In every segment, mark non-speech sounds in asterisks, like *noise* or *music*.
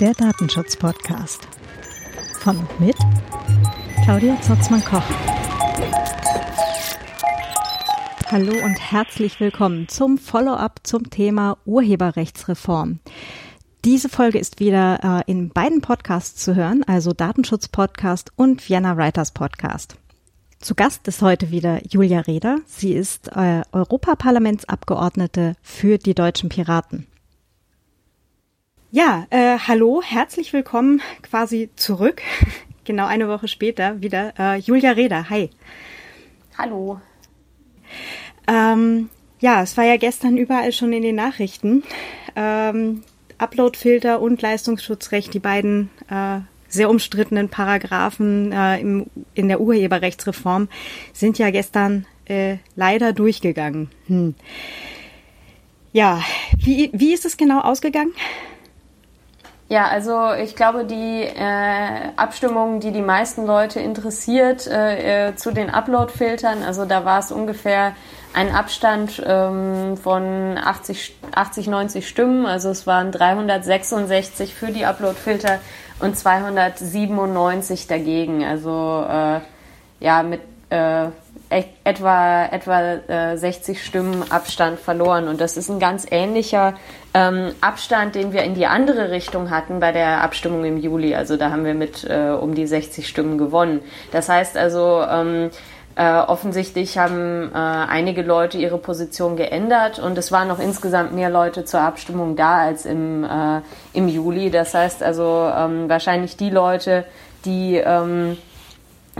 Der Datenschutz-Podcast. Von und mit Claudia Zotzmann-Koch. Hallo und herzlich willkommen zum Follow-up zum Thema Urheberrechtsreform. Diese Folge ist wieder äh, in beiden Podcasts zu hören, also Datenschutz-Podcast und Vienna Writers Podcast. Zu Gast ist heute wieder Julia Reder. Sie ist äh, Europaparlamentsabgeordnete für die deutschen Piraten. Ja, äh, hallo, herzlich willkommen quasi zurück. *laughs* genau eine Woche später wieder. Äh, Julia Reda, hi. Hallo. Ähm, ja, es war ja gestern überall schon in den Nachrichten. Ähm, Uploadfilter und Leistungsschutzrecht, die beiden äh, sehr umstrittenen Paragraphen äh, im, in der Urheberrechtsreform, sind ja gestern äh, leider durchgegangen. Hm. Ja, wie, wie ist es genau ausgegangen? Ja, also ich glaube, die äh, Abstimmung, die die meisten Leute interessiert äh, äh, zu den Upload-Filtern, also da war es ungefähr ein Abstand ähm, von 80, 80, 90 Stimmen. Also es waren 366 für die Upload-Filter und 297 dagegen. Also äh, ja, mit äh, etwa, etwa äh, 60 Stimmen Abstand verloren. Und das ist ein ganz ähnlicher ähm, Abstand, den wir in die andere Richtung hatten bei der Abstimmung im Juli. Also da haben wir mit äh, um die 60 Stimmen gewonnen. Das heißt also, ähm, äh, offensichtlich haben äh, einige Leute ihre Position geändert und es waren noch insgesamt mehr Leute zur Abstimmung da als im, äh, im Juli. Das heißt also ähm, wahrscheinlich die Leute, die ähm,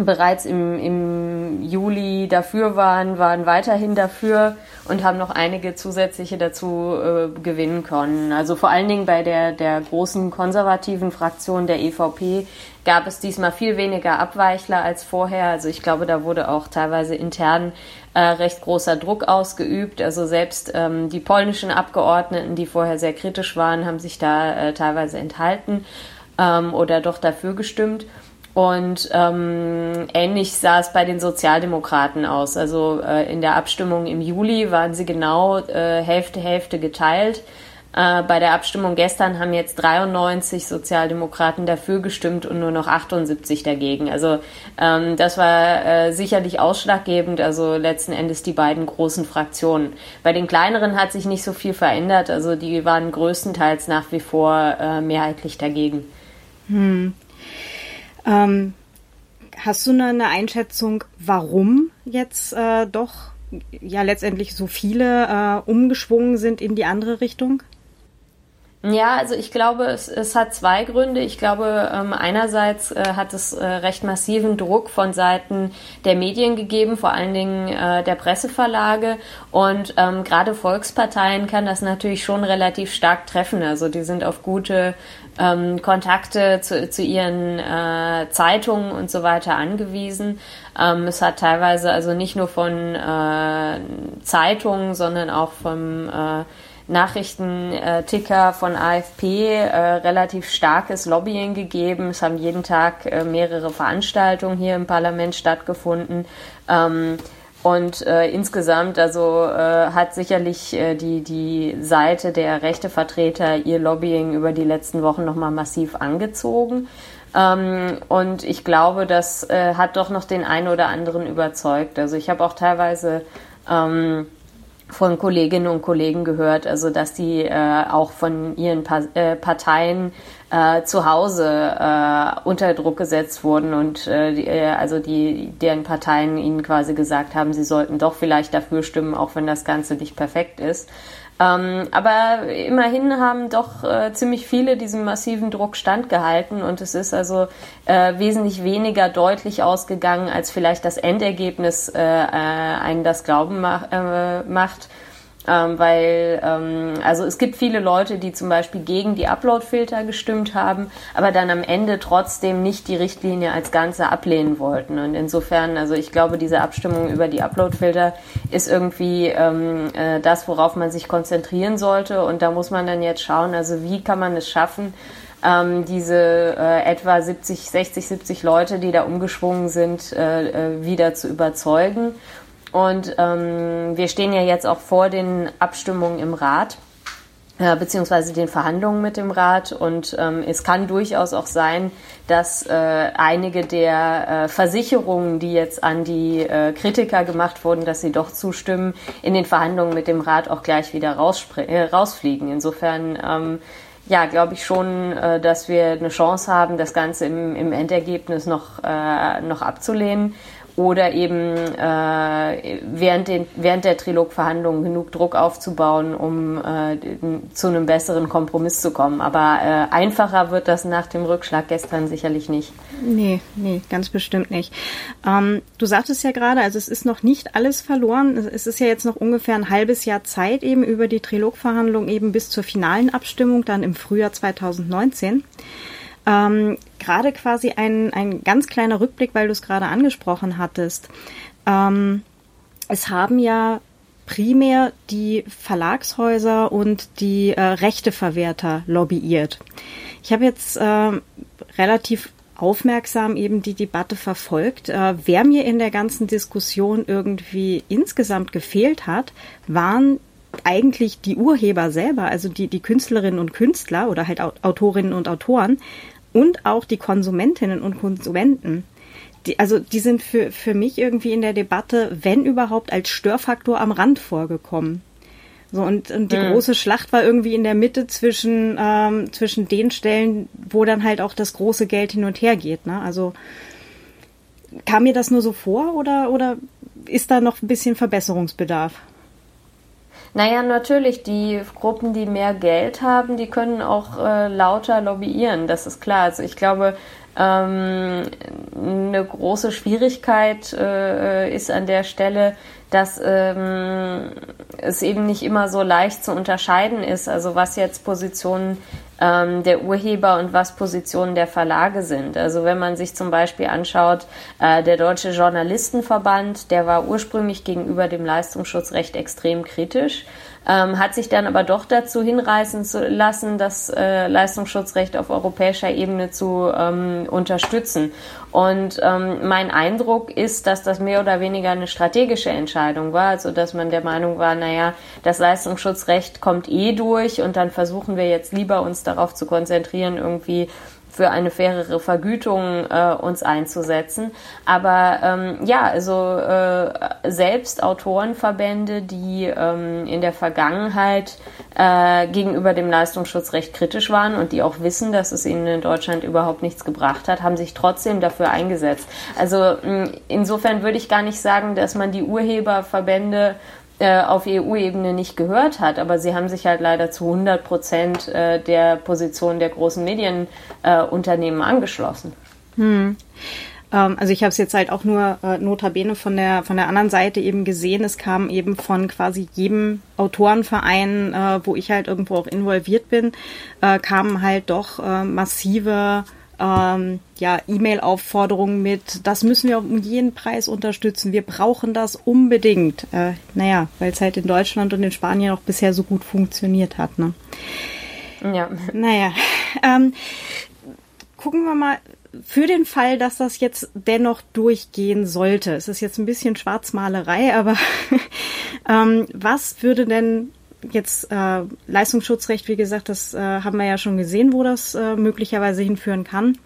bereits im, im Juli dafür waren, waren weiterhin dafür und haben noch einige zusätzliche dazu äh, gewinnen können. Also vor allen Dingen bei der, der großen konservativen Fraktion der EVP gab es diesmal viel weniger Abweichler als vorher. Also ich glaube, da wurde auch teilweise intern äh, recht großer Druck ausgeübt. Also selbst ähm, die polnischen Abgeordneten, die vorher sehr kritisch waren, haben sich da äh, teilweise enthalten ähm, oder doch dafür gestimmt. Und ähm, ähnlich sah es bei den Sozialdemokraten aus. Also äh, in der Abstimmung im Juli waren sie genau äh, Hälfte, Hälfte geteilt. Äh, bei der Abstimmung gestern haben jetzt 93 Sozialdemokraten dafür gestimmt und nur noch 78 dagegen. Also ähm, das war äh, sicherlich ausschlaggebend, also letzten Endes die beiden großen Fraktionen. Bei den kleineren hat sich nicht so viel verändert, also die waren größtenteils nach wie vor äh, mehrheitlich dagegen. Hm. Ähm, hast du eine Einschätzung, warum jetzt äh, doch ja letztendlich so viele äh, umgeschwungen sind in die andere Richtung? Ja, also ich glaube, es, es hat zwei Gründe. Ich glaube, ähm, einerseits äh, hat es äh, recht massiven Druck von Seiten der Medien gegeben, vor allen Dingen äh, der Presseverlage. Und ähm, gerade Volksparteien kann das natürlich schon relativ stark treffen. Also die sind auf gute ähm, Kontakte zu, zu ihren äh, Zeitungen und so weiter angewiesen. Ähm, es hat teilweise also nicht nur von äh, Zeitungen, sondern auch vom äh, Nachrichtenticker von AFP äh, relativ starkes Lobbying gegeben. Es haben jeden Tag äh, mehrere Veranstaltungen hier im Parlament stattgefunden. Ähm, und äh, insgesamt, also äh, hat sicherlich äh, die, die Seite der Rechtevertreter ihr Lobbying über die letzten Wochen nochmal massiv angezogen. Ähm, und ich glaube, das äh, hat doch noch den einen oder anderen überzeugt. Also ich habe auch teilweise ähm, von Kolleginnen und Kollegen gehört, also dass die äh, auch von ihren pa äh, Parteien äh, zu Hause äh, unter Druck gesetzt wurden und äh, die, äh, also die deren Parteien ihnen quasi gesagt haben, sie sollten doch vielleicht dafür stimmen, auch wenn das Ganze nicht perfekt ist. Ähm, aber immerhin haben doch äh, ziemlich viele diesem massiven Druck standgehalten und es ist also äh, wesentlich weniger deutlich ausgegangen, als vielleicht das Endergebnis äh, äh einen das Glauben mach, äh, macht ähm, weil ähm, also es gibt viele Leute, die zum Beispiel gegen die Upload-Filter gestimmt haben, aber dann am Ende trotzdem nicht die Richtlinie als Ganze ablehnen wollten. Und insofern, also ich glaube, diese Abstimmung über die Upload-Filter ist irgendwie ähm, äh, das, worauf man sich konzentrieren sollte. Und da muss man dann jetzt schauen, also wie kann man es schaffen, ähm, diese äh, etwa 70, 60, 70 Leute, die da umgeschwungen sind, äh, äh, wieder zu überzeugen Und ähm, wir stehen ja jetzt auch vor den Abstimmungen im Rat äh, beziehungsweise den Verhandlungen mit dem Rat. Und ähm, es kann durchaus auch sein, dass äh, einige der äh, Versicherungen, die jetzt an die äh, Kritiker gemacht wurden, dass sie doch zustimmen, in den Verhandlungen mit dem Rat auch gleich wieder äh, rausfliegen. Insofern ähm, ja, glaube ich schon, äh, dass wir eine Chance haben, das Ganze im, im Endergebnis noch, äh, noch abzulehnen oder eben äh, während, den, während der Trilogverhandlungen genug Druck aufzubauen, um äh, zu einem besseren Kompromiss zu kommen. Aber äh, einfacher wird das nach dem Rückschlag gestern sicherlich nicht. Nee, nee, ganz bestimmt nicht. Ähm, du sagtest ja gerade, also es ist noch nicht alles verloren. Es ist ja jetzt noch ungefähr ein halbes Jahr Zeit eben über die Trilogverhandlungen eben bis zur finalen Abstimmung dann im Frühjahr 2019. Ähm, gerade quasi ein, ein ganz kleiner Rückblick, weil du es gerade angesprochen hattest. Ähm, es haben ja primär die Verlagshäuser und die äh, Rechteverwerter lobbyiert. Ich habe jetzt äh, relativ aufmerksam eben die Debatte verfolgt. Äh, wer mir in der ganzen Diskussion irgendwie insgesamt gefehlt hat, waren eigentlich die Urheber selber, also die, die Künstlerinnen und Künstler oder halt Autorinnen und Autoren, und auch die Konsumentinnen und Konsumenten. Die, also die sind für, für mich irgendwie in der Debatte, wenn überhaupt, als Störfaktor am Rand vorgekommen. So, und, und die mhm. große Schlacht war irgendwie in der Mitte zwischen, ähm, zwischen den Stellen, wo dann halt auch das große Geld hin und her geht. Ne? Also kam mir das nur so vor oder, oder ist da noch ein bisschen Verbesserungsbedarf? Naja, natürlich, die Gruppen, die mehr Geld haben, die können auch äh, lauter lobbyieren, das ist klar. Also ich glaube, eine große Schwierigkeit äh, ist an der Stelle, dass ähm, es eben nicht immer so leicht zu unterscheiden ist, also was jetzt Positionen ähm, der Urheber und was Positionen der Verlage sind. Also wenn man sich zum Beispiel anschaut, äh, der Deutsche Journalistenverband, der war ursprünglich gegenüber dem Leistungsschutzrecht extrem kritisch ähm, hat sich dann aber doch dazu hinreißen zu lassen, das äh, Leistungsschutzrecht auf europäischer Ebene zu ähm, unterstützen. Und ähm, mein Eindruck ist, dass das mehr oder weniger eine strategische Entscheidung war, also dass man der Meinung war, naja, das Leistungsschutzrecht kommt eh durch und dann versuchen wir jetzt lieber uns darauf zu konzentrieren, irgendwie für eine fairere Vergütung äh, uns einzusetzen. Aber ähm, ja, also äh, selbst Autorenverbände, die ähm, in der Vergangenheit äh, gegenüber dem Leistungsschutzrecht kritisch waren und die auch wissen, dass es ihnen in Deutschland überhaupt nichts gebracht hat, haben sich trotzdem dafür eingesetzt. Also mh, insofern würde ich gar nicht sagen, dass man die Urheberverbände äh, auf EU-Ebene nicht gehört hat, aber sie haben sich halt leider zu 100 Prozent äh, der Position der großen Medienunternehmen äh, angeschlossen. Hm. Ähm, also ich habe es jetzt halt auch nur notabene von der von der anderen Seite eben gesehen. Es kam eben von quasi jedem Autorenverein, wo ich halt irgendwo auch involviert bin, kamen halt doch massive ähm, ja, E-Mail-Aufforderungen mit, das müssen wir um jeden Preis unterstützen, wir brauchen das unbedingt. Äh, naja, weil es halt in Deutschland und in Spanien auch bisher so gut funktioniert hat. Ne? Ja. Naja, ähm, gucken wir mal, für den Fall, dass das jetzt dennoch durchgehen sollte, es ist jetzt ein bisschen Schwarzmalerei, aber *laughs* ähm, was würde denn jetzt äh, Leistungsschutzrecht, wie gesagt, das äh, haben wir ja schon gesehen, wo das äh, möglicherweise hinführen kann.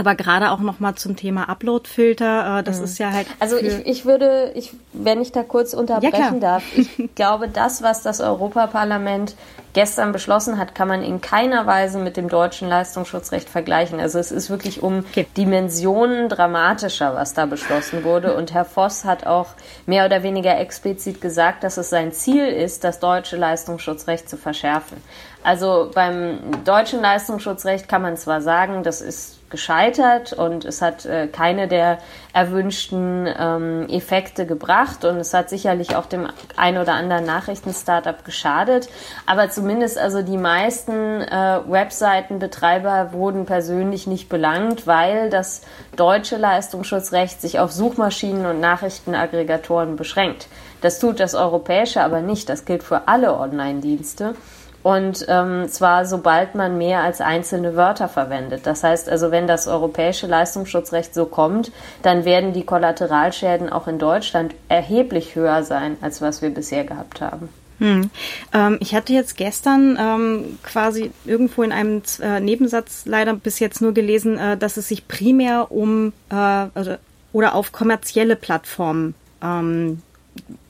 Aber gerade auch noch mal zum Thema Upload-Filter, äh, das mhm. ist ja halt. Also ich, ich würde, ich, wenn ich da kurz unterbrechen ja, darf, ich *laughs* glaube, das, was das Europaparlament gestern beschlossen hat, kann man in keiner Weise mit dem deutschen Leistungsschutzrecht vergleichen. Also es ist wirklich um okay. Dimensionen dramatischer, was da beschlossen wurde. Und Herr Voss hat auch mehr oder weniger explizit gesagt, dass es sein Ziel ist, das deutsche Leistungsschutzrecht zu verschärfen. Also beim deutschen Leistungsschutzrecht kann man zwar sagen, das ist gescheitert und es hat äh, keine der erwünschten ähm, Effekte gebracht und es hat sicherlich auch dem ein oder anderen Nachrichtenstartup geschadet. Aber zumindest also die meisten äh, Webseitenbetreiber wurden persönlich nicht belangt, weil das deutsche Leistungsschutzrecht sich auf Suchmaschinen und Nachrichtenaggregatoren beschränkt. Das tut das europäische aber nicht. Das gilt für alle Online-Dienste. Und ähm, zwar sobald man mehr als einzelne Wörter verwendet. Das heißt also, wenn das europäische Leistungsschutzrecht so kommt, dann werden die Kollateralschäden auch in Deutschland erheblich höher sein, als was wir bisher gehabt haben. Hm. Ähm, ich hatte jetzt gestern ähm, quasi irgendwo in einem äh, Nebensatz leider bis jetzt nur gelesen, äh, dass es sich primär um äh, also, oder auf kommerzielle Plattformen ähm,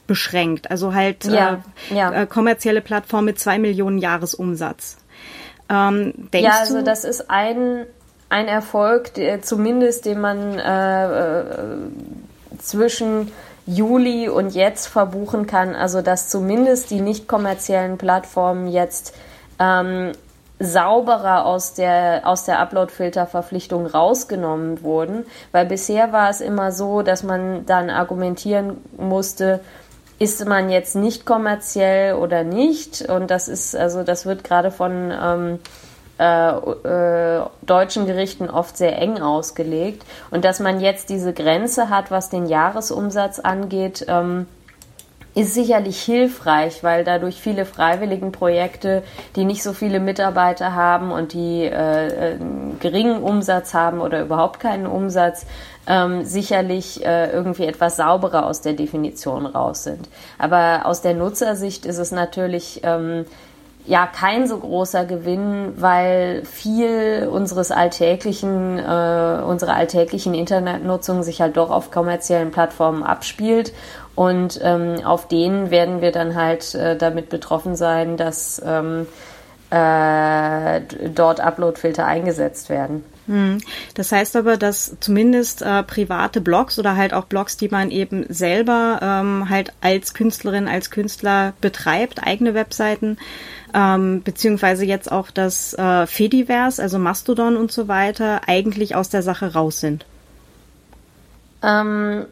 beschränkt. Also halt ja, äh, ja. Äh, kommerzielle Plattformen mit zwei Millionen Jahresumsatz. Ähm, ja, also das ist ein, ein Erfolg, der, zumindest den man äh, äh zwischen Juli und jetzt verbuchen kann, also dass zumindest die nicht kommerziellen Plattformen jetzt ähm, sauberer aus der, aus der Upload-Filter-Verpflichtung rausgenommen wurden, weil bisher war es immer so, dass man dann argumentieren musste, ist man jetzt nicht kommerziell oder nicht und das ist, also das wird gerade von ähm, äh, äh, deutschen Gerichten oft sehr eng ausgelegt. Und dass man jetzt diese Grenze hat, was den Jahresumsatz angeht, ähm, ist sicherlich hilfreich, weil dadurch viele freiwilligen Projekte, die nicht so viele Mitarbeiter haben und die äh geringen Umsatz haben oder überhaupt keinen Umsatz, ähm, sicherlich äh, irgendwie etwas sauberer aus der Definition raus sind. Aber aus der Nutzersicht ist es natürlich ähm, ja kein so großer Gewinn, weil viel unseres alltäglichen, äh, unserer alltäglichen Internetnutzung sich halt doch auf kommerziellen Plattformen abspielt. Und ähm, auf denen werden wir dann halt äh, damit betroffen sein, dass ähm, äh, dort Uploadfilter eingesetzt werden. Hm. Das heißt aber, dass zumindest äh, private Blogs oder halt auch Blogs, die man eben selber ähm, halt als Künstlerin, als Künstler betreibt, eigene Webseiten, ähm, beziehungsweise jetzt auch das äh, Fediverse, also Mastodon und so weiter, eigentlich aus der Sache raus sind? Ähm,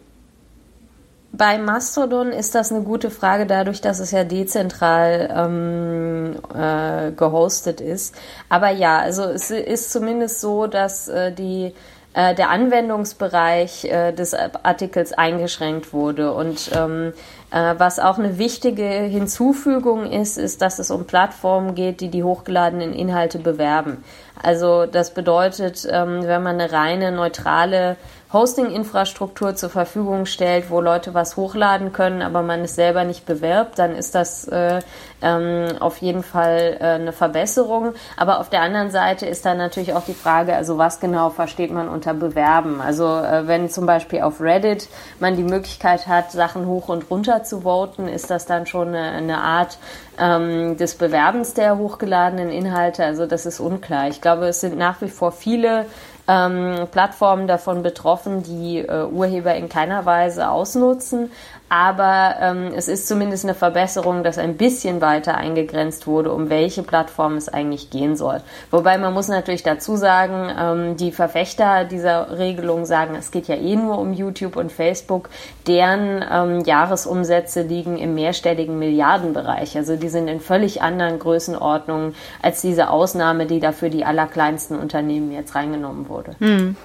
bei Mastodon ist das eine gute Frage, dadurch, dass es ja dezentral ähm, äh, gehostet ist. Aber ja, also es ist zumindest so, dass äh, die äh, der Anwendungsbereich äh, des Artikels eingeschränkt wurde. Und ähm, äh, was auch eine wichtige Hinzufügung ist, ist, dass es um Plattformen geht, die die hochgeladenen Inhalte bewerben. Also das bedeutet, ähm, wenn man eine reine neutrale Hosting-Infrastruktur zur Verfügung stellt, wo Leute was hochladen können, aber man es selber nicht bewirbt, dann ist das äh, ähm, auf jeden Fall äh, eine Verbesserung. Aber auf der anderen Seite ist dann natürlich auch die Frage, also was genau versteht man unter Bewerben? Also äh, wenn zum Beispiel auf Reddit man die Möglichkeit hat, Sachen hoch und runter zu voten, ist das dann schon eine, eine Art ähm, des Bewerbens der hochgeladenen Inhalte? Also das ist unklar. Ich glaube, es sind nach wie vor viele ähm, Plattformen davon betroffen, die äh, Urheber in keiner Weise ausnutzen. Aber ähm, es ist zumindest eine Verbesserung, dass ein bisschen weiter eingegrenzt wurde, um welche Plattform es eigentlich gehen soll. Wobei man muss natürlich dazu sagen, ähm, die Verfechter dieser Regelung sagen, es geht ja eh nur um YouTube und Facebook, deren ähm, Jahresumsätze liegen im mehrstelligen Milliardenbereich. Also die sind in völlig anderen Größenordnungen als diese Ausnahme, die dafür die allerkleinsten Unternehmen jetzt reingenommen wurde. Hm.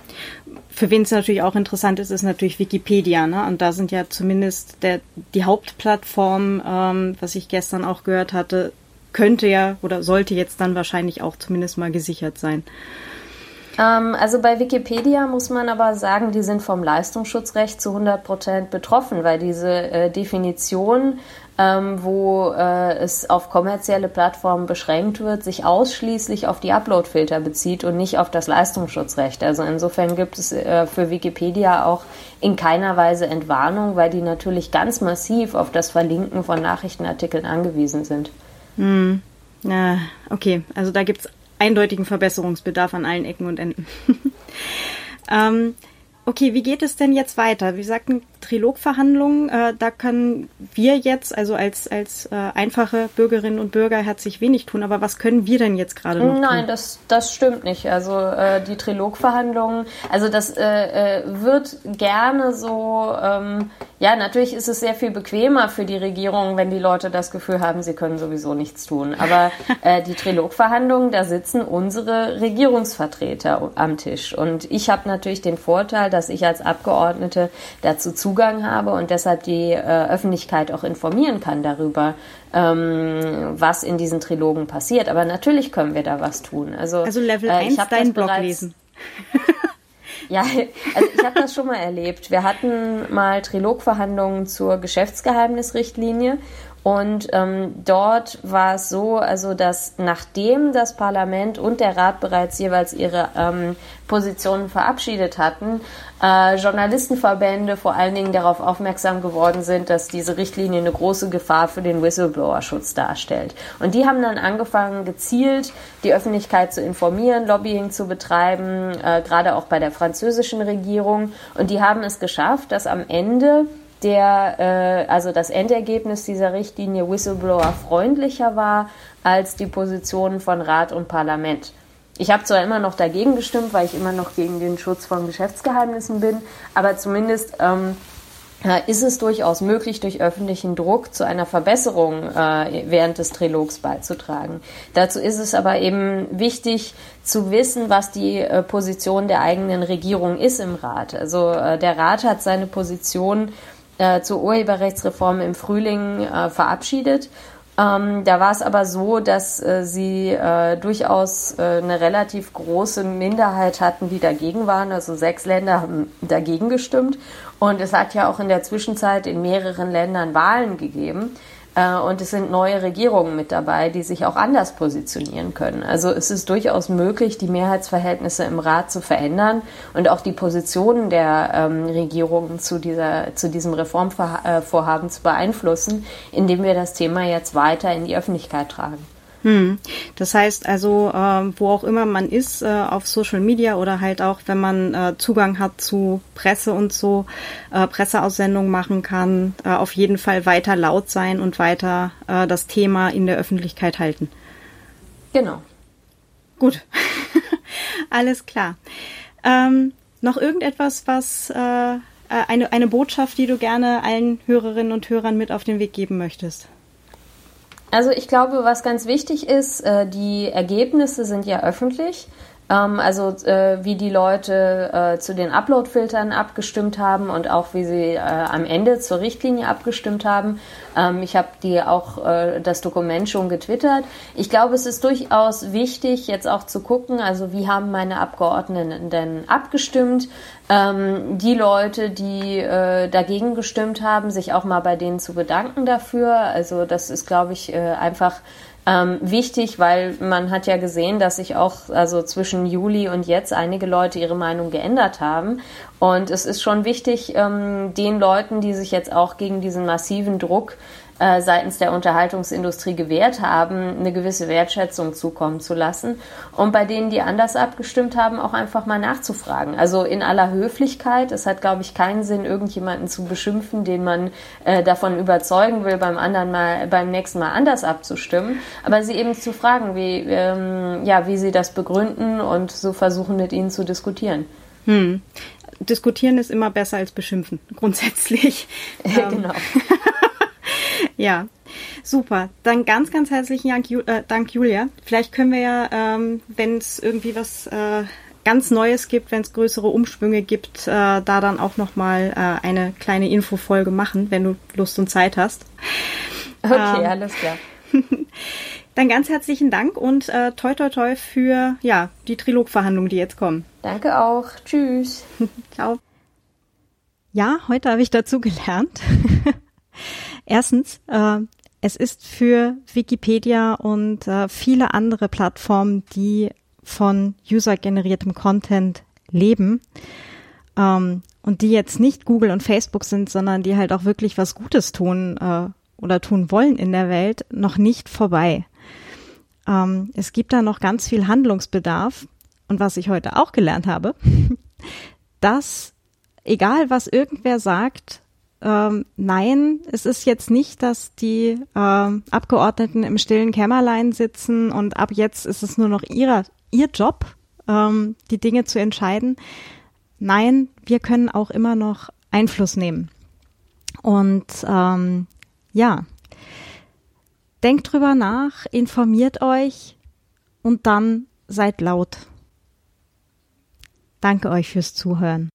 Für wen es natürlich auch interessant ist, ist natürlich Wikipedia. Ne? Und da sind ja zumindest der, die Hauptplattform, ähm, was ich gestern auch gehört hatte, könnte ja oder sollte jetzt dann wahrscheinlich auch zumindest mal gesichert sein. Ähm, also bei Wikipedia muss man aber sagen, die sind vom Leistungsschutzrecht zu 100 Prozent betroffen, weil diese äh, Definition ähm, wo äh, es auf kommerzielle Plattformen beschränkt wird, sich ausschließlich auf die Uploadfilter bezieht und nicht auf das Leistungsschutzrecht. Also insofern gibt es äh, für Wikipedia auch in keiner Weise Entwarnung, weil die natürlich ganz massiv auf das Verlinken von Nachrichtenartikeln angewiesen sind. Hm. Ja, okay, also da gibt es eindeutigen Verbesserungsbedarf an allen Ecken und Enden. *laughs* ähm, Okay, wie geht es denn jetzt weiter? Wie sagten Trilogverhandlungen, äh, da können wir jetzt, also als, als äh, einfache Bürgerinnen und Bürger, herzlich wenig tun. Aber was können wir denn jetzt gerade noch Nein, tun? das, das stimmt nicht. Also äh, die Trilogverhandlungen, also das äh, äh, wird gerne so, ähm, ja, natürlich ist es sehr viel bequemer für die Regierung, wenn die Leute das Gefühl haben, sie können sowieso nichts tun. Aber *laughs* äh, die Trilogverhandlungen, da sitzen unsere Regierungsvertreter am Tisch. Und ich habe natürlich den Vorteil, dass ich als Abgeordnete dazu Zugang habe und deshalb die äh, Öffentlichkeit auch informieren kann darüber, ähm, was in diesen Trilogen passiert. Aber natürlich können wir da was tun. Also, also Level äh, 1 deinen Blog lesen. *laughs* Ja, also ich habe das schon mal erlebt. Wir hatten mal Trilogverhandlungen zur Geschäftsgeheimnisrichtlinie und ähm, dort war es so, also dass nachdem das Parlament und der Rat bereits jeweils ihre ähm, Positionen verabschiedet hatten, äh, Journalistenverbände vor allen Dingen darauf aufmerksam geworden sind, dass diese Richtlinie eine große Gefahr für den Whistleblower-Schutz darstellt. Und die haben dann angefangen, gezielt die Öffentlichkeit zu informieren, Lobbying zu betreiben, äh, gerade auch bei der französischen Regierung. Und die haben es geschafft, dass am Ende der, äh, also das Endergebnis dieser Richtlinie Whistleblower freundlicher war als die Positionen von Rat und Parlament. Ich habe zwar immer noch dagegen gestimmt, weil ich immer noch gegen den Schutz von Geschäftsgeheimnissen bin, aber zumindest ähm, ist es durchaus möglich, durch öffentlichen Druck zu einer Verbesserung äh, während des Trilogs beizutragen. Dazu ist es aber eben wichtig zu wissen, was die äh, Position der eigenen Regierung ist im Rat. Also äh, der Rat hat seine Position äh, zur Urheberrechtsreform im Frühling äh, verabschiedet. Ähm, da war es aber so, dass äh, sie äh, durchaus äh, eine relativ große Minderheit hatten, die dagegen waren. Also sechs Länder haben dagegen gestimmt. Und es hat ja auch in der Zwischenzeit in mehreren Ländern Wahlen gegeben. Äh, und es sind neue Regierungen mit dabei, die sich auch anders positionieren können. Also es ist durchaus möglich, die Mehrheitsverhältnisse im Rat zu verändern und auch die Positionen der ähm, Regierungen zu, dieser, zu diesem Reformvorhaben zu beeinflussen, indem wir das Thema jetzt weiter in die Öffentlichkeit tragen. Hm. Das heißt also, äh, wo auch immer man ist, äh, auf Social Media oder halt auch, wenn man äh, Zugang hat zu Presse und so, äh, Presseaussendungen machen kann, äh, auf jeden Fall weiter laut sein und weiter äh, das Thema in der Öffentlichkeit halten. Genau. Gut. *laughs* Alles klar. Ähm, noch irgendetwas, was äh, äh, eine, eine Botschaft, die du gerne allen Hörerinnen und Hörern mit auf den Weg geben möchtest? Also ich glaube, was ganz wichtig ist, äh, die Ergebnisse sind ja öffentlich. Ähm, also äh, wie die Leute äh, zu den Upload-Filtern abgestimmt haben und auch wie sie äh, am Ende zur Richtlinie abgestimmt haben. Ähm, ich habe die auch äh, das Dokument schon getwittert. Ich glaube, es ist durchaus wichtig, jetzt auch zu gucken, also wie haben meine Abgeordneten denn abgestimmt? Ähm, die Leute, die äh, dagegen gestimmt haben, sich auch mal bei denen zu bedanken dafür. Also das ist, glaube ich, äh, einfach ähm, wichtig, weil man hat ja gesehen, dass sich auch also zwischen Juli und jetzt einige Leute ihre Meinung geändert haben. Und es ist schon wichtig, ähm, den Leuten, die sich jetzt auch gegen diesen massiven Druck äh, seitens der Unterhaltungsindustrie gewährt haben, eine gewisse Wertschätzung zukommen zu lassen und bei denen, die anders abgestimmt haben, auch einfach mal nachzufragen. Also in aller Höflichkeit. Es hat, glaube ich, keinen Sinn, irgendjemanden zu beschimpfen, den man äh, davon überzeugen will, beim anderen mal, beim nächsten Mal anders abzustimmen. Aber sie eben zu fragen, wie, ähm, ja, wie sie das begründen und so versuchen, mit ihnen zu diskutieren. Hm. Diskutieren ist immer besser als beschimpfen, grundsätzlich. *laughs* genau. *laughs* Ja, super. Dann ganz, ganz herzlichen Dank, äh, Dank Julia. Vielleicht können wir ja, ähm, wenn es irgendwie was äh, ganz Neues gibt, wenn es größere Umschwünge gibt, äh, da dann auch nochmal äh, eine kleine Infofolge machen, wenn du Lust und Zeit hast. Okay, ähm, alles klar. *laughs* Dann ganz herzlichen Dank und äh, toi toi toi für ja, die Trilogverhandlungen, die jetzt kommen. Danke auch. Tschüss. *laughs* Ciao. Ja, heute habe ich dazu gelernt. Erstens, äh, es ist für Wikipedia und äh, viele andere Plattformen, die von user-generiertem Content leben ähm, und die jetzt nicht Google und Facebook sind, sondern die halt auch wirklich was Gutes tun äh, oder tun wollen in der Welt, noch nicht vorbei. Ähm, es gibt da noch ganz viel Handlungsbedarf und was ich heute auch gelernt habe, *laughs* dass egal was irgendwer sagt, ähm, nein, es ist jetzt nicht, dass die ähm, Abgeordneten im stillen Kämmerlein sitzen und ab jetzt ist es nur noch ihrer, ihr Job, ähm, die Dinge zu entscheiden. Nein, wir können auch immer noch Einfluss nehmen. Und ähm, ja, denkt drüber nach, informiert euch und dann seid laut. Danke euch fürs Zuhören.